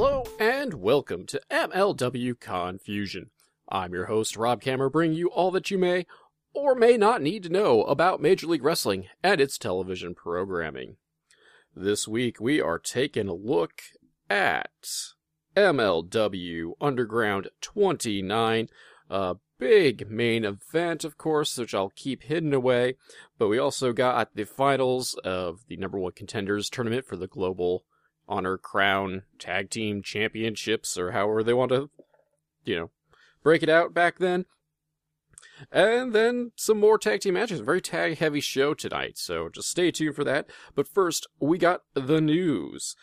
Hello and welcome to MLW Confusion. I'm your host, Rob Kammer, bringing you all that you may or may not need to know about Major League Wrestling and its television programming. This week we are taking a look at MLW Underground 29, a big main event, of course, which I'll keep hidden away, but we also got the finals of the number one contenders tournament for the Global Honor Crown Tag Team Championships, or however they want to, you know, break it out back then. And then some more tag team matches. Very tag heavy show tonight, so just stay tuned for that. But first, we got the news.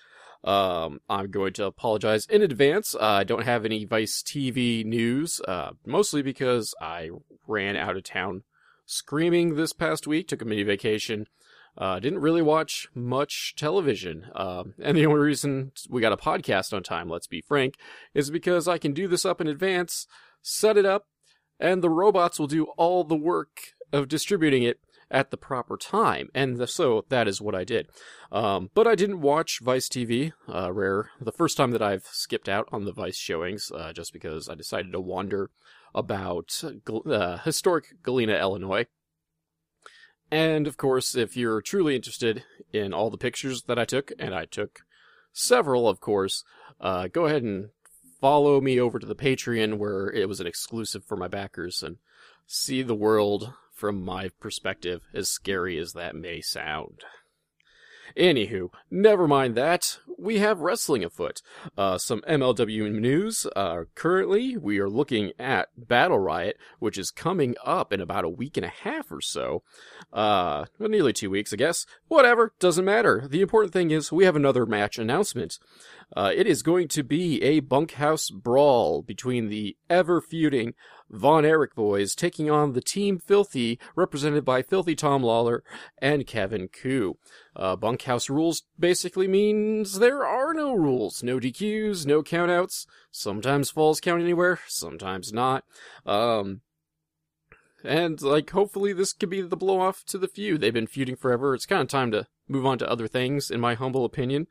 Um, I'm going to apologize in advance. Uh, I don't have any Vice TV news, uh, mostly because I ran out of town screaming this past week, took a mini vacation, uh, didn't really watch much television. Um, and the only reason we got a podcast on time, let's be frank, is because I can do this up in advance, set it up, and the robots will do all the work of distributing it at the proper time. And so that is what I did. Um, but I didn't watch Vice TV, uh, rare, the first time that I've skipped out on the Vice showings, uh, just because I decided to wander about uh, historic Galena, Illinois. And of course, if you're truly interested in all the pictures that I took, and I took several, of course, uh, go ahead and follow me over to the Patreon where it was an exclusive for my backers and see the world from my perspective, as scary as that may sound. Anywho, never mind that. We have wrestling afoot. Uh, some MLW news. Uh, currently, we are looking at Battle Riot, which is coming up in about a week and a half or so. Uh, well, nearly two weeks, I guess. Whatever, doesn't matter. The important thing is we have another match announcement. Uh, it is going to be a bunkhouse brawl between the ever feuding Von Erich boys taking on the Team Filthy, represented by Filthy Tom Lawler and Kevin Ku. Uh, bunkhouse rules basically means there are no rules. No DQs, no countouts. Sometimes falls count anywhere, sometimes not. Um, and, like, hopefully this could be the blow off to the feud. They've been feuding forever. It's kind of time to move on to other things, in my humble opinion.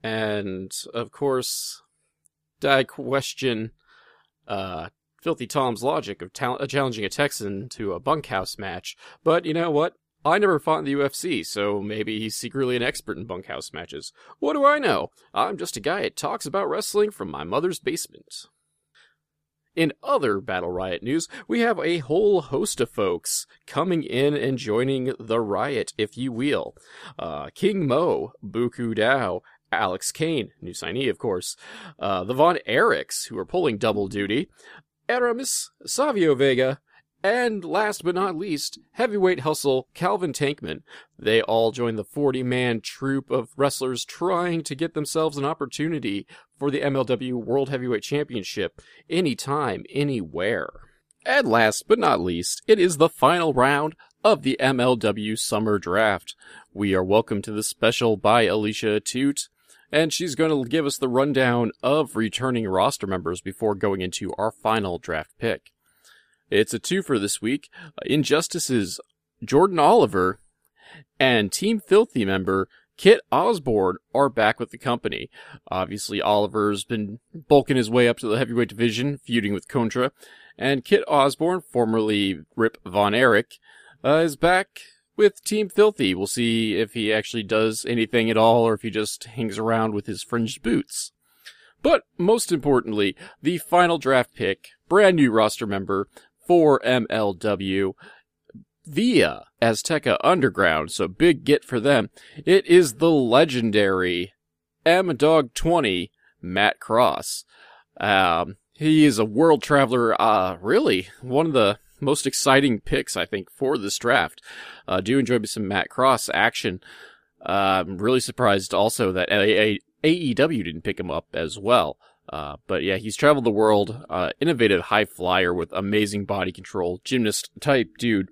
And, of course, I question, uh, Filthy Tom's logic of ta- challenging a Texan to a bunkhouse match. But you know what? I never fought in the UFC, so maybe he's secretly an expert in bunkhouse matches. What do I know? I'm just a guy that talks about wrestling from my mother's basement. In other Battle Riot news, we have a whole host of folks coming in and joining the riot, if you will. Uh, King Mo, Bu Ku Dao, Alex Kane, new signee, of course, uh, the Von Erichs, who are pulling double duty, Aramis, Savio Vega, and last but not least, heavyweight hustle Calvin Tankman. They all join the 40 man troupe of wrestlers trying to get themselves an opportunity for the MLW World Heavyweight Championship anytime, anywhere. And last but not least, it is the final round of the MLW Summer Draft. We are welcome to the special by Alicia Atout and she's going to give us the rundown of returning roster members before going into our final draft pick. It's a two for this week. Injustice's Jordan Oliver and Team Filthy member Kit Osborne are back with the company. Obviously, Oliver's been bulking his way up to the heavyweight division, feuding with Contra, and Kit Osborne, formerly Rip Von Erich, uh, is back with Team Filthy. We'll see if he actually does anything at all or if he just hangs around with his fringed boots. But most importantly, the final draft pick, brand new roster member for MLW via Azteca Underground, so big get for them. It is the legendary M Dog 20, Matt Cross. Um, he is a world traveler, uh, really one of the most exciting picks, I think, for this draft. Uh, do enjoy some Matt Cross action. Uh, I'm really surprised also that AEW didn't pick him up as well. Uh, but yeah, he's traveled the world, uh, innovative high flyer with amazing body control, gymnast type dude,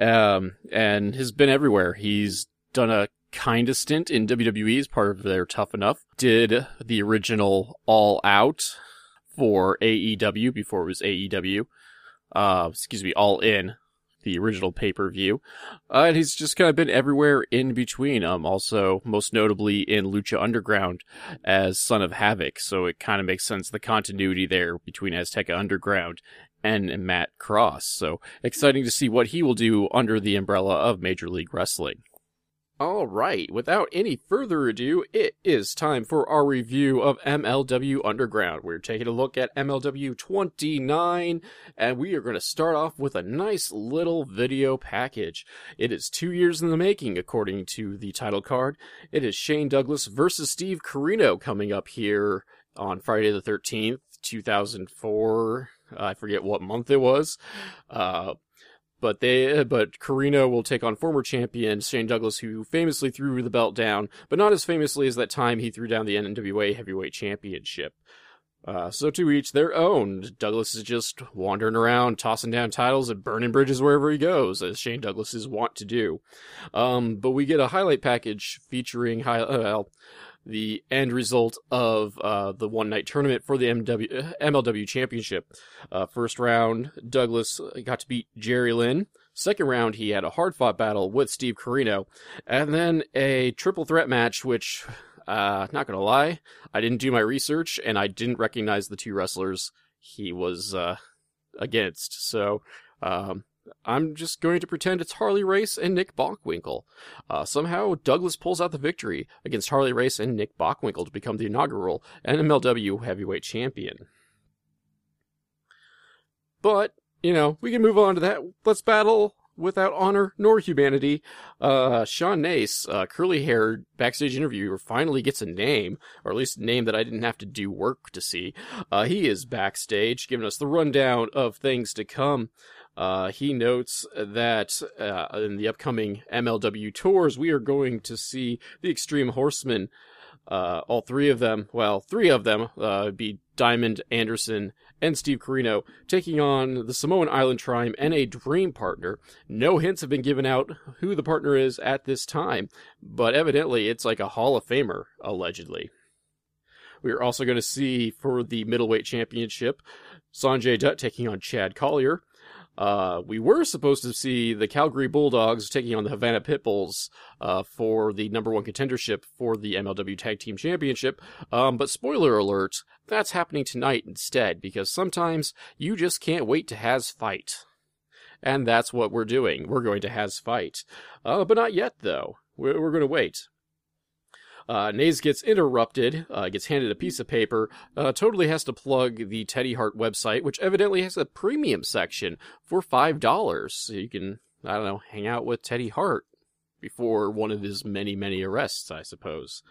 um, and has been everywhere. He's done a kind of stint in WWE as part of their Tough Enough. Did the original All Out for AEW before it was AEW uh, excuse me, All In, the original pay per view. Uh, and he's just kind of been everywhere in between. Um, also most notably in Lucha Underground as Son of Havoc. So it kind of makes sense the continuity there between Azteca Underground and Matt Cross. So exciting to see what he will do under the umbrella of Major League Wrestling. All right, without any further ado, it is time for our review of MLW Underground. We're taking a look at MLW 29, and we are going to start off with a nice little video package. It is two years in the making, according to the title card. It is Shane Douglas versus Steve Corino coming up here on Friday the 13th, 2004. I forget what month it was. Uh, but they, but Corino will take on former champion Shane Douglas, who famously threw the belt down, but not as famously as that time he threw down the NWA Heavyweight Championship. Uh, so to each their own. Douglas is just wandering around, tossing down titles and burning bridges wherever he goes, as Shane Douglas is wont to do. Um, but we get a highlight package featuring high, uh, the end result of uh, the one night tournament for the MW, MLW Championship. Uh, first round, Douglas got to beat Jerry Lynn. Second round, he had a hard fought battle with Steve Corino. And then a triple threat match, which, uh, not gonna lie, I didn't do my research and I didn't recognize the two wrestlers he was uh, against. So, um, I'm just going to pretend it's Harley Race and Nick Bockwinkel. Uh, somehow, Douglas pulls out the victory against Harley Race and Nick Bockwinkel to become the inaugural NMLW heavyweight champion. But, you know, we can move on to that. Let's battle without honor nor humanity. Uh, Sean Nace, uh, curly haired backstage interviewer, finally gets a name, or at least a name that I didn't have to do work to see. Uh, he is backstage, giving us the rundown of things to come. Uh, he notes that uh, in the upcoming MLW tours, we are going to see the Extreme Horsemen. Uh, all three of them, well, three of them, uh, be Diamond Anderson and Steve Corino, taking on the Samoan Island Tribe and a dream partner. No hints have been given out who the partner is at this time, but evidently it's like a Hall of Famer, allegedly. We are also going to see for the middleweight championship, Sanjay Dutt taking on Chad Collier. Uh, we were supposed to see the Calgary Bulldogs taking on the Havana Pitbulls uh, for the number one contendership for the MLW Tag Team Championship. Um, but spoiler alert, that's happening tonight instead because sometimes you just can't wait to has fight. And that's what we're doing. We're going to has fight. Uh, but not yet though. We're, we're going to wait. Uh, gets interrupted, uh, gets handed a piece of paper, uh, totally has to plug the Teddy Hart website, which evidently has a premium section for $5. So you can, I don't know, hang out with Teddy Hart before one of his many, many arrests, I suppose.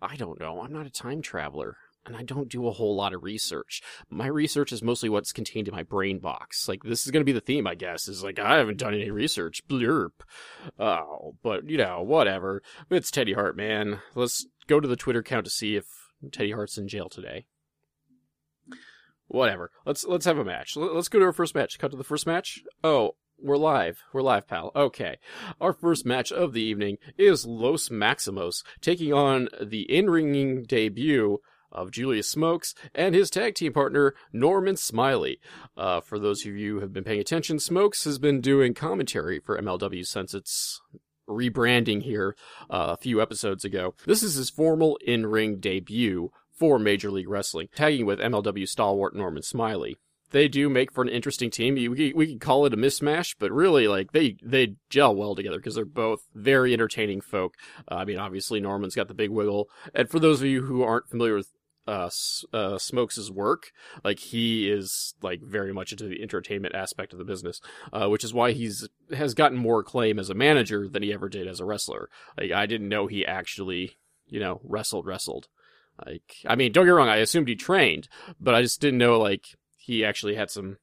I don't know. I'm not a time traveler and I don't do a whole lot of research. My research is mostly what's contained in my brain box. Like this is going to be the theme, I guess. Is like I haven't done any research. Blurp. Oh, but you know, whatever. It's Teddy Hart, man. Let's go to the Twitter account to see if Teddy Hart's in jail today. Whatever. Let's let's have a match. Let's go to our first match. Cut to the first match. Oh, we're live. We're live, pal. Okay. Our first match of the evening is Los Maximos taking on the in-ringing debut of Julius Smokes and his tag team partner Norman Smiley. Uh, for those of you who have been paying attention, Smokes has been doing commentary for MLW since its rebranding here uh, a few episodes ago. This is his formal in-ring debut for Major League Wrestling, tagging with MLW stalwart Norman Smiley they do make for an interesting team. We we could call it a mismatch, but really, like they they gel well together because they're both very entertaining folk. Uh, I mean, obviously Norman's got the big wiggle, and for those of you who aren't familiar with uh, uh, Smokes' work. Like he is like very much into the entertainment aspect of the business, uh, which is why he's has gotten more acclaim as a manager than he ever did as a wrestler. Like I didn't know he actually, you know, wrestled wrestled. Like I mean, don't get wrong, I assumed he trained, but I just didn't know like he actually had some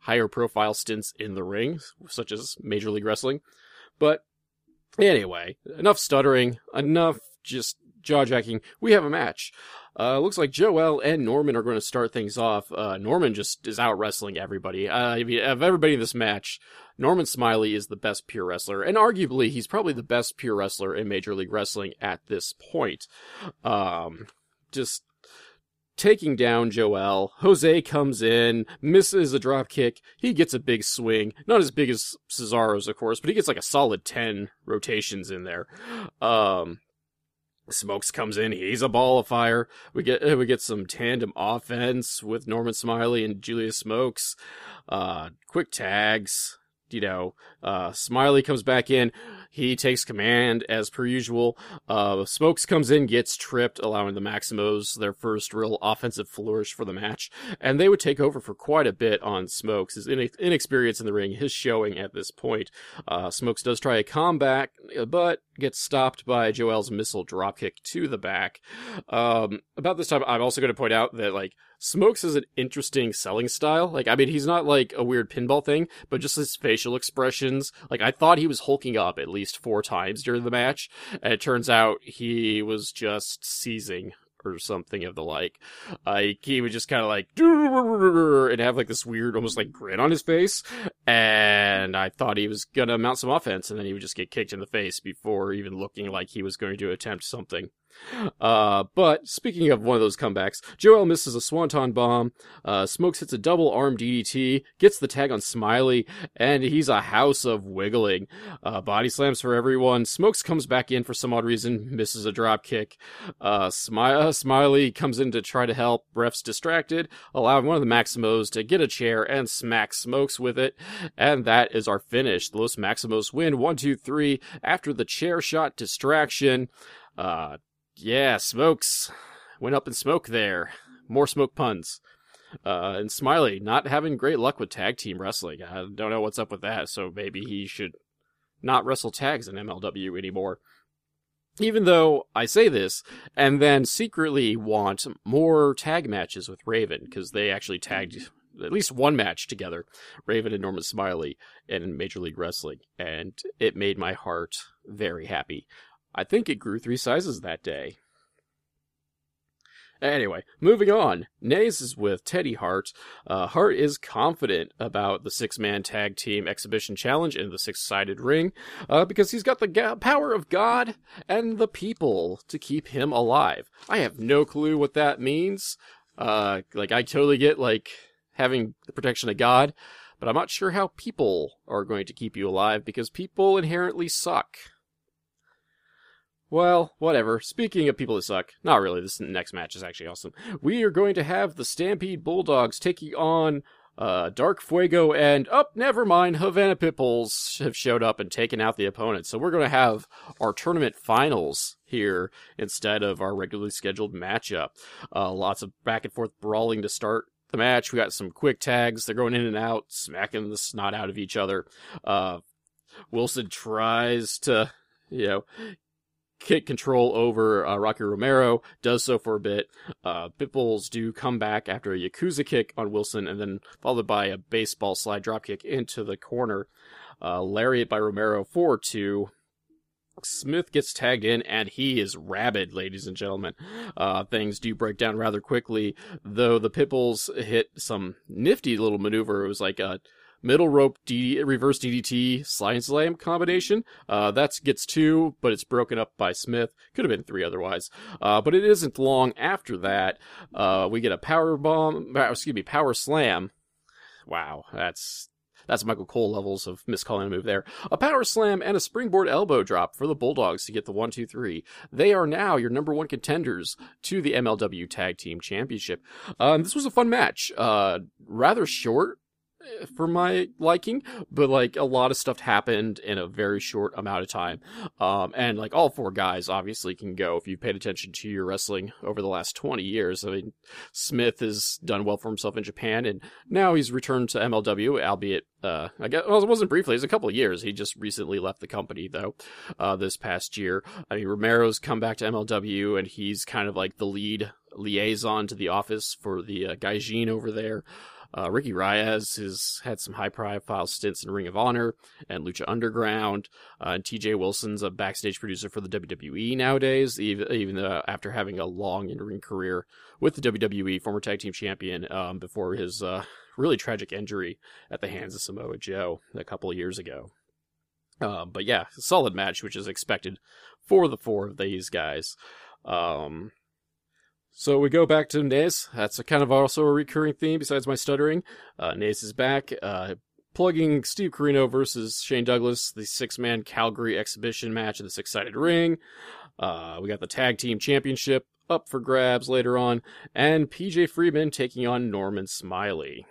higher profile stints in the ring, such as Major League Wrestling. But anyway, enough stuttering, enough just jaw jacking. We have a match. Uh, looks like Joel and Norman are going to start things off. Uh, Norman just is out wrestling everybody. Uh, of everybody in this match, Norman Smiley is the best pure wrestler, and arguably he's probably the best pure wrestler in Major League Wrestling at this point. Um, just taking down Joel. Jose comes in, misses a drop kick. He gets a big swing. Not as big as Cesaro's, of course, but he gets like a solid 10 rotations in there. Um, Smokes comes in. He's a ball of fire. We get we get some tandem offense with Norman Smiley and Julius Smokes. Uh, quick tags. You know, uh, Smiley comes back in. He takes command as per usual. Uh, Smokes comes in, gets tripped, allowing the Maximos their first real offensive flourish for the match. And they would take over for quite a bit on Smokes. His inexperience in the ring, his showing at this point. Uh, Smokes does try a comeback, but gets stopped by Joel's missile dropkick to the back. Um, about this time, I'm also going to point out that, like, Smokes is an interesting selling style. Like, I mean, he's not like a weird pinball thing, but just his facial expressions. Like, I thought he was hulking up at least four times during the match, and it turns out he was just seizing or something of the like. Like he would just kind of like and have like this weird, almost like grin on his face. And I thought he was gonna mount some offense, and then he would just get kicked in the face before even looking like he was going to attempt something. Uh, but speaking of one of those comebacks, Joel misses a swanton bomb. Uh, Smokes hits a double arm DDT, gets the tag on Smiley, and he's a house of wiggling. Uh, body slams for everyone. Smokes comes back in for some odd reason, misses a drop kick. Uh, Smi- Smiley comes in to try to help. Ref's distracted, allowing one of the Maximos to get a chair and smack Smokes with it. And that is our finish. Los Maximos win 1 2 3 after the chair shot distraction. Uh, yeah, smokes. Went up in smoke there. More smoke puns. Uh, and Smiley not having great luck with tag team wrestling. I don't know what's up with that, so maybe he should not wrestle tags in MLW anymore. Even though I say this and then secretly want more tag matches with Raven, because they actually tagged at least one match together, Raven and Norman Smiley in Major League Wrestling, and it made my heart very happy. I think it grew three sizes that day. Anyway, moving on. Nays is with Teddy Hart. Uh, Hart is confident about the six man tag team exhibition challenge in the six sided ring uh, because he's got the ga- power of God and the people to keep him alive. I have no clue what that means. Uh, like, I totally get, like, having the protection of God, but I'm not sure how people are going to keep you alive because people inherently suck. Well, whatever. Speaking of people that suck, not really. This next match is actually awesome. We are going to have the Stampede Bulldogs taking on uh, Dark Fuego and, oh, never mind, Havana Pitbulls have showed up and taken out the opponent. So we're going to have our tournament finals here instead of our regularly scheduled matchup. Uh, lots of back and forth brawling to start the match. We got some quick tags. They're going in and out, smacking the snot out of each other. Uh, Wilson tries to, you know, kick control over uh, Rocky Romero, does so for a bit. Uh, Pitbulls do come back after a Yakuza kick on Wilson, and then followed by a baseball slide drop kick into the corner. Uh, lariat by Romero for two. Smith gets tagged in, and he is rabid, ladies and gentlemen. Uh, things do break down rather quickly, though the Pitbulls hit some nifty little maneuver. It was like a middle rope D- reverse DDT slide slam combination. Uh, that gets two, but it's broken up by Smith. Could have been three otherwise. Uh, but it isn't long after that. Uh, we get a power bomb, uh, excuse me, power slam. Wow, that's that's Michael Cole levels of miscalling a move there. A power slam and a springboard elbow drop for the Bulldogs to get the one, two, three. They are now your number one contenders to the MLW Tag Team Championship. Um, this was a fun match. Uh, rather short for my liking, but like a lot of stuff happened in a very short amount of time. Um, and like all four guys obviously can go if you've paid attention to your wrestling over the last 20 years. I mean, Smith has done well for himself in Japan and now he's returned to MLW, albeit, uh, I guess, well, it wasn't briefly, it was a couple of years. He just recently left the company though, uh, this past year. I mean, Romero's come back to MLW and he's kind of like the lead liaison to the office for the uh, Gaijin over there. Uh, Ricky Reyes has had some high profile stints in Ring of Honor and Lucha Underground. Uh, and TJ Wilson's a backstage producer for the WWE nowadays, even, even uh, after having a long in ring career with the WWE, former tag team champion, um, before his uh, really tragic injury at the hands of Samoa Joe a couple of years ago. Uh, but yeah, solid match, which is expected for the four of these guys. Um, So we go back to Naze. That's a kind of also a recurring theme besides my stuttering. Uh, is back, uh, plugging Steve Corino versus Shane Douglas, the six man Calgary exhibition match in this excited ring. Uh, we got the tag team championship up for grabs later on, and PJ Freeman taking on Norman Smiley.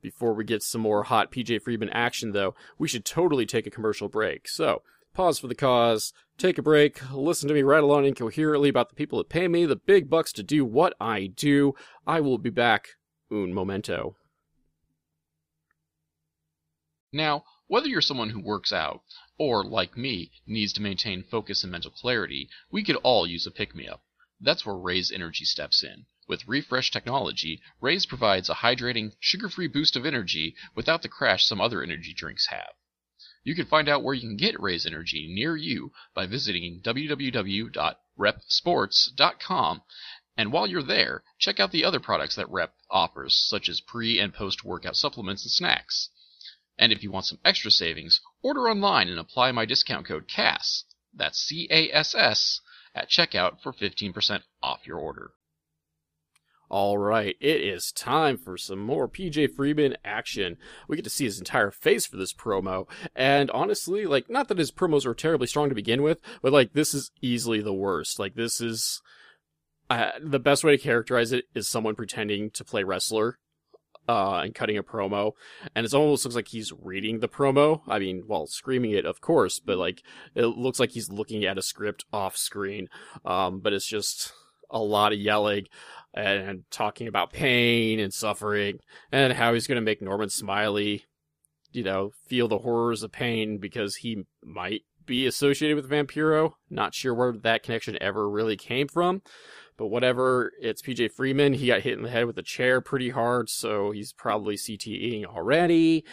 Before we get some more hot PJ Freeman action, though, we should totally take a commercial break. So, pause for the cause, take a break, listen to me rattle on incoherently about the people that pay me the big bucks to do what I do. I will be back un momento. Now, whether you're someone who works out, or, like me, needs to maintain focus and mental clarity, we could all use a pick me up. That's where Raze Energy steps in. With refresh technology, Raze provides a hydrating, sugar free boost of energy without the crash some other energy drinks have. You can find out where you can get Raze Energy near you by visiting www.reppsports.com. And while you're there, check out the other products that REPP offers, such as pre and post workout supplements and snacks. And if you want some extra savings, order online and apply my discount code CASS. That's C A S S at checkout for 15% off your order. All right, it is time for some more PJ Freeman action. We get to see his entire face for this promo, and honestly, like, not that his promos are terribly strong to begin with, but like, this is easily the worst. Like, this is uh, the best way to characterize it is someone pretending to play wrestler. Uh, and cutting a promo, and it almost looks like he's reading the promo. I mean, well, screaming it, of course, but like it looks like he's looking at a script off screen. Um, but it's just a lot of yelling and talking about pain and suffering and how he's going to make Norman Smiley, you know, feel the horrors of pain because he might be associated with Vampiro. Not sure where that connection ever really came from. But whatever, it's PJ Freeman. He got hit in the head with a chair pretty hard, so he's probably CTEing already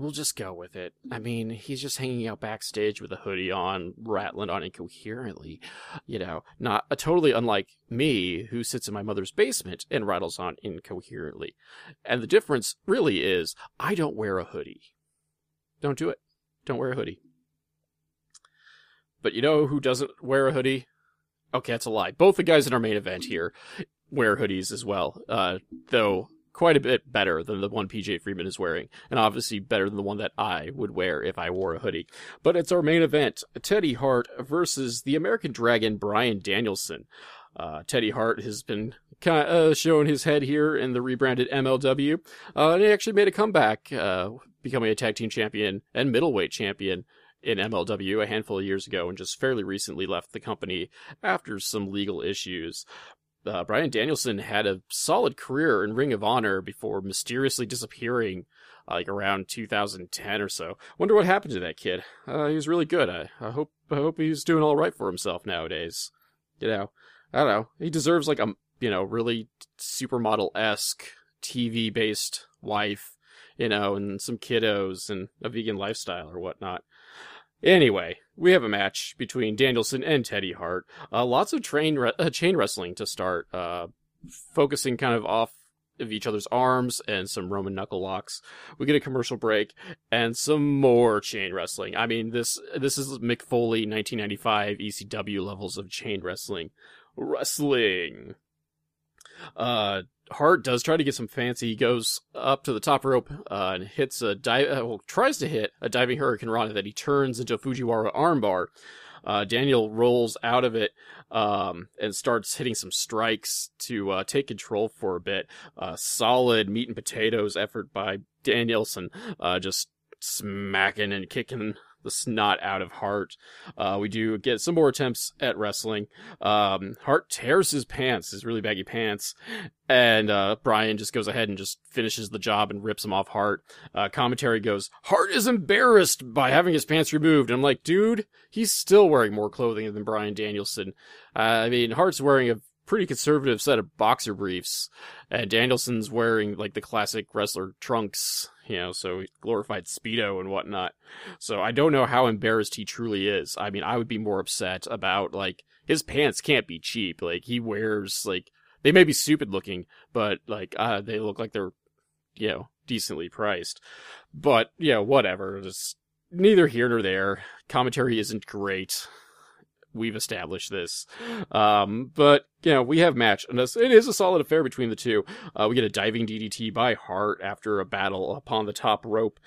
we'll just go with it. I mean, he's just hanging out backstage with a hoodie on, rattling on incoherently. You know, not a totally unlike me, who sits in my mother's basement and rattles on incoherently. And the difference really is, I don't wear a hoodie. Don't do it. Don't wear a hoodie. But you know who doesn't wear a hoodie? Okay, that's a lie. Both the guys in our main event here wear hoodies as well. Uh, though quite a bit better than the one PJ Freeman is wearing, and obviously better than the one that I would wear if I wore a hoodie. But it's our main event Teddy Hart versus the American Dragon Bryan Danielson. Uh, Teddy Hart has been kind of uh, showing his head here in the rebranded MLW, uh, and he actually made a comeback, uh, becoming a tag team champion and middleweight champion in MLW a handful of years ago, and just fairly recently left the company after some legal issues uh, Bryan Danielson had a solid career in Ring of Honor before mysteriously disappearing uh, like around 2010 or so. Wonder what happened to that kid. Uh, he was really good. I, I hope I hope he's doing all right for himself nowadays. You know, I don't know. He deserves like a you know really supermodel esque TV based wife, you know, and some kiddos and a vegan lifestyle or whatnot. Anyway, we have a match between Danielson and Teddy Hart. Uh, lots of train re- uh, chain wrestling to start, uh, focusing kind of off of each other's arms and some Roman knuckle locks. We get a commercial break and some more chain wrestling. I mean, this this is Mick Foley 1995 ECW levels of chain wrestling. Wrestling. Uh, Hart does try to get some fancy. He goes up to the top rope uh, and hits a dive. Uh, well, tries to hit a diving hurricanrana that he turns into a Fujiwara armbar. Uh, Daniel rolls out of it um, and starts hitting some strikes to uh, take control for a bit. solid meat and potatoes effort by Danielson, uh, just smacking and kicking the snot out of Hart. Uh, we do get some more attempts at wrestling. Um, Hart tears his pants, his really baggy pants, and uh, Bryan just goes ahead and just finishes the job and rips him off Hart. Uh, commentary goes, Hart is embarrassed by having his pants removed. And I'm like, dude, he's still wearing more clothing than Bryan Danielson. Uh, I mean, Hart's wearing a pretty conservative set of boxer briefs, and Danielson's wearing like the classic wrestler trunks you know, so glorified Speedo and whatnot. So I don't know how embarrassed he truly is. I mean, I would be more upset about, like, his pants can't be cheap. Like, he wears, like, they may be stupid looking, but, like, uh, they look like they're, you know, decently priced. But, yeah, whatever. Just neither here nor there. Commentary isn't great. We've established this. Um, but you know, we have match, and it is a solid affair between the two. Uh, we get a diving DDT by Hart after a battle upon the top rope.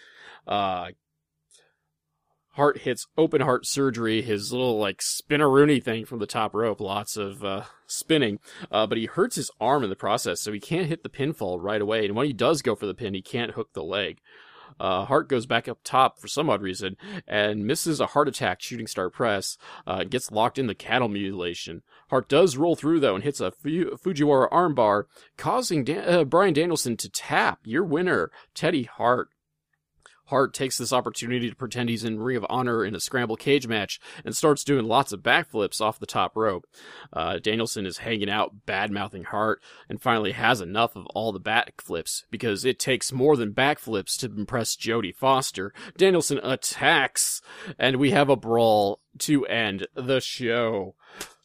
Uh, Hart hits open heart surgery, his little like spinneroonie thing from the top rope, lots of uh, spinning, uh, but he hurts his arm in the process, so he can't hit the pinfall right away. And when he does go for the pin, he can't hook the leg. Uh, Hart goes back up top for some odd reason and misses a heart attack shooting star press, uh, gets locked in the cattle mutilation. Hart does roll through though and hits a Fujiwara armbar, causing Dan- uh, Bryan Danielson to tap. Your winner, Teddy Hart. Hart takes this opportunity to pretend he's in Ring of Honor in a scramble cage match and starts doing lots of backflips off the top rope. Uh, Danielson is hanging out, bad mouthing Hart, and finally has enough of all the backflips because it takes more than backflips to impress Jodie Foster. Danielson attacks, and we have a brawl to end the show.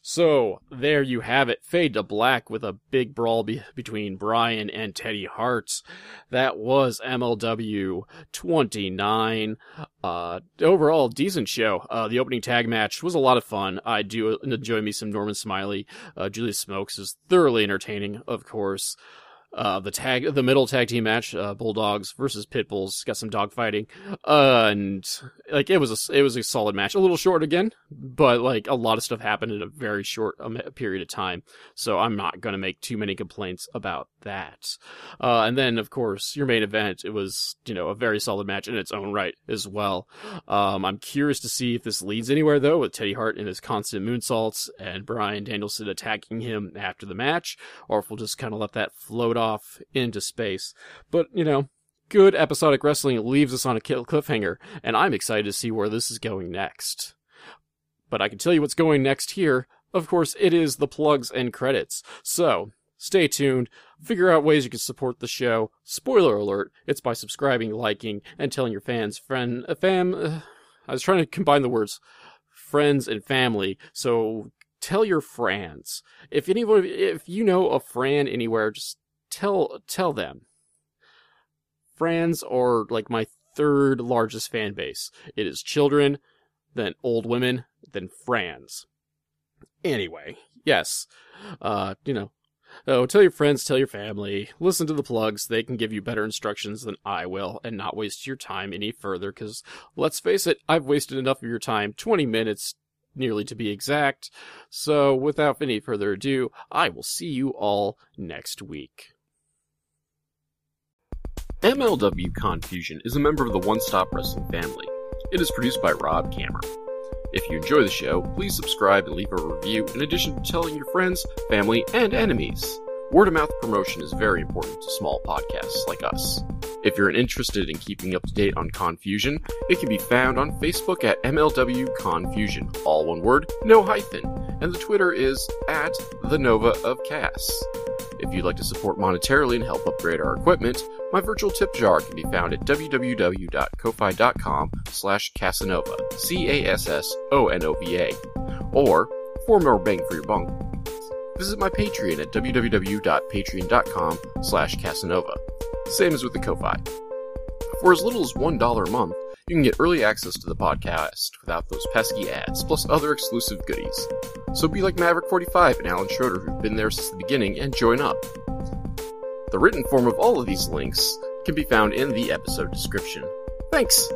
So there you have it. Fade to black with a big brawl be- between Bryan and Teddy Hart. That was MLW 29. Uh, overall, decent show. Uh, the opening tag match was a lot of fun. I do enjoy me some Norman Smiley. Uh, Julius Smokes is thoroughly entertaining, of course. Uh, the tag, the middle tag team match, uh, Bulldogs versus Pitbulls, got some dog fighting, uh, and like it was a, it was a solid match. A little short again, but like a lot of stuff happened in a very short um, period of time. So I'm not gonna make too many complaints about that. Uh, and then of course your main event, it was you know a very solid match in its own right as well. Um, I'm curious to see if this leads anywhere though, with Teddy Hart and his constant moonsaults and Bryan Danielson attacking him after the match, or if we'll just kind of let that float off into space. But, you know, good episodic wrestling leaves us on a cliffhanger, and I'm excited to see where this is going next. But I can tell you what's going next here. Of course, it is the plugs and credits. So, stay tuned, figure out ways you can support the show. Spoiler alert, it's by subscribing, liking, and telling your fans, friend, uh, fam, uh, I was trying to combine the words friends and family. So tell your friends. If anyone, if you know a friend anywhere, just tell tell them. Friends are like my third largest fan base. It is children, then old women, then friends. Anyway, yes, uh, you know, oh, tell your friends, tell your family, listen to the plugs. They can give you better instructions than I will, and not waste your time any further. Because let's face it, I've wasted enough of your time. Twenty minutes nearly to be exact. So, without any further ado, I will see you all next week. MLW Confusion is a member of the One Stop Wrestling family. It is produced by Rob Kammer. If you enjoy the show, please subscribe and leave a review in addition to telling your friends, family, and enemies. Word of mouth promotion is very important to small podcasts like us. If you're interested in keeping up to date on Confusion, it can be found on Facebook at MLW Confusion, all one word, no hyphen, and the Twitter is at the Nova of Cass. If you'd like to support monetarily and help upgrade our equipment, my virtual tip jar can be found at www.ko-fi.com slash Cassonova, C-A-S-S-O-N-O-V-A. Or, for more bang for your buck, visit my Patreon at www.patreon.com slash Cassonova. Same as with the Ko-Fi. For as little as $1 a month, you can get early access to the podcast without those pesky ads, plus other exclusive goodies. So be like Maverick45 and Alan Schroeder, who've been there since the beginning, and join up. The written form of all of these links can be found in the episode description. Thanks!